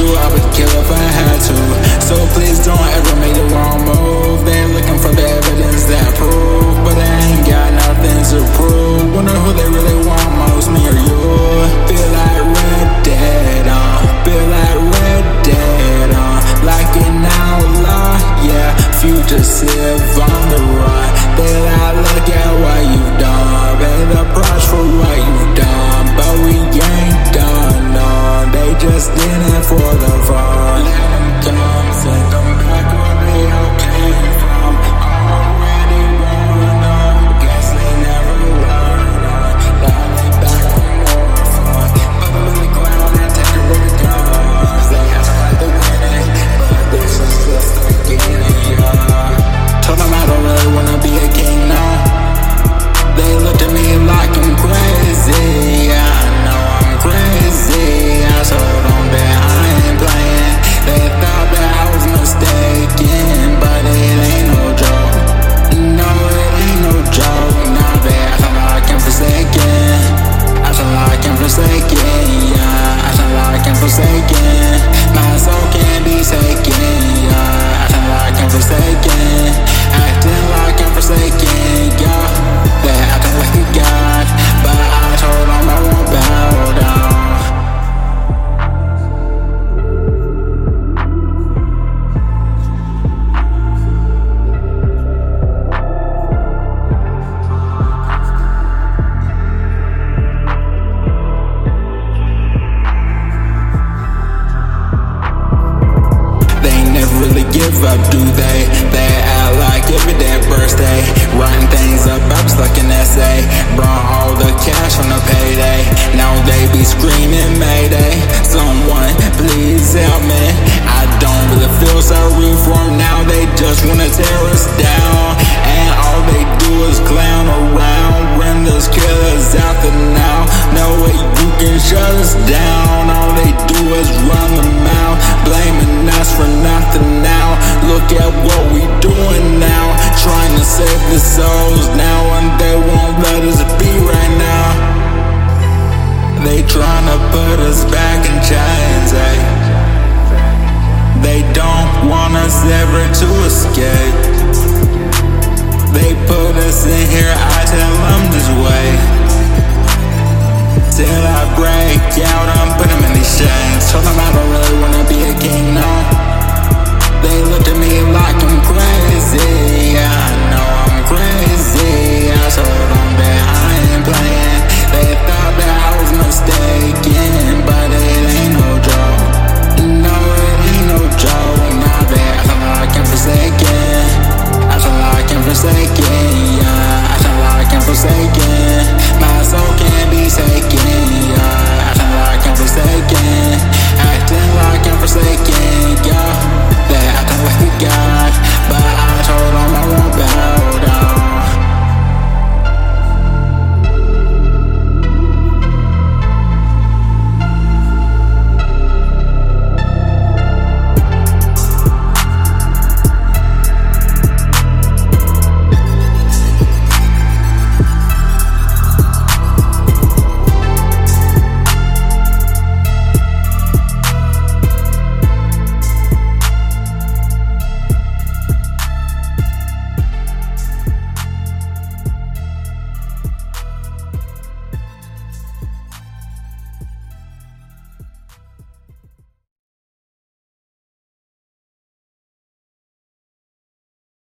Told I would kill if I had to. So please don't ever make the wrong move. They're looking for the evidence that prove, but I ain't got nothing to prove. Wonder who they really want most, me or you. Feel like Red Dead, uh. Feel like Red Dead, uh. Like an outlaw, yeah. Fugitive on for fun. Up, do they? They act like every day birthday. Writing things up, I was like an essay. Brought all the cash from the payday. Now they be screaming Mayday. Someone, please help me. I don't really feel sorry for now. They just wanna tear us down. And all they do is clown around. When there's killers out there now. No way you can shut us down. All they do is run the mouth. Blaming us for nothing now. Look at what we doing now. Trying to save the souls now, and they won't let us be right now. They trying to put us back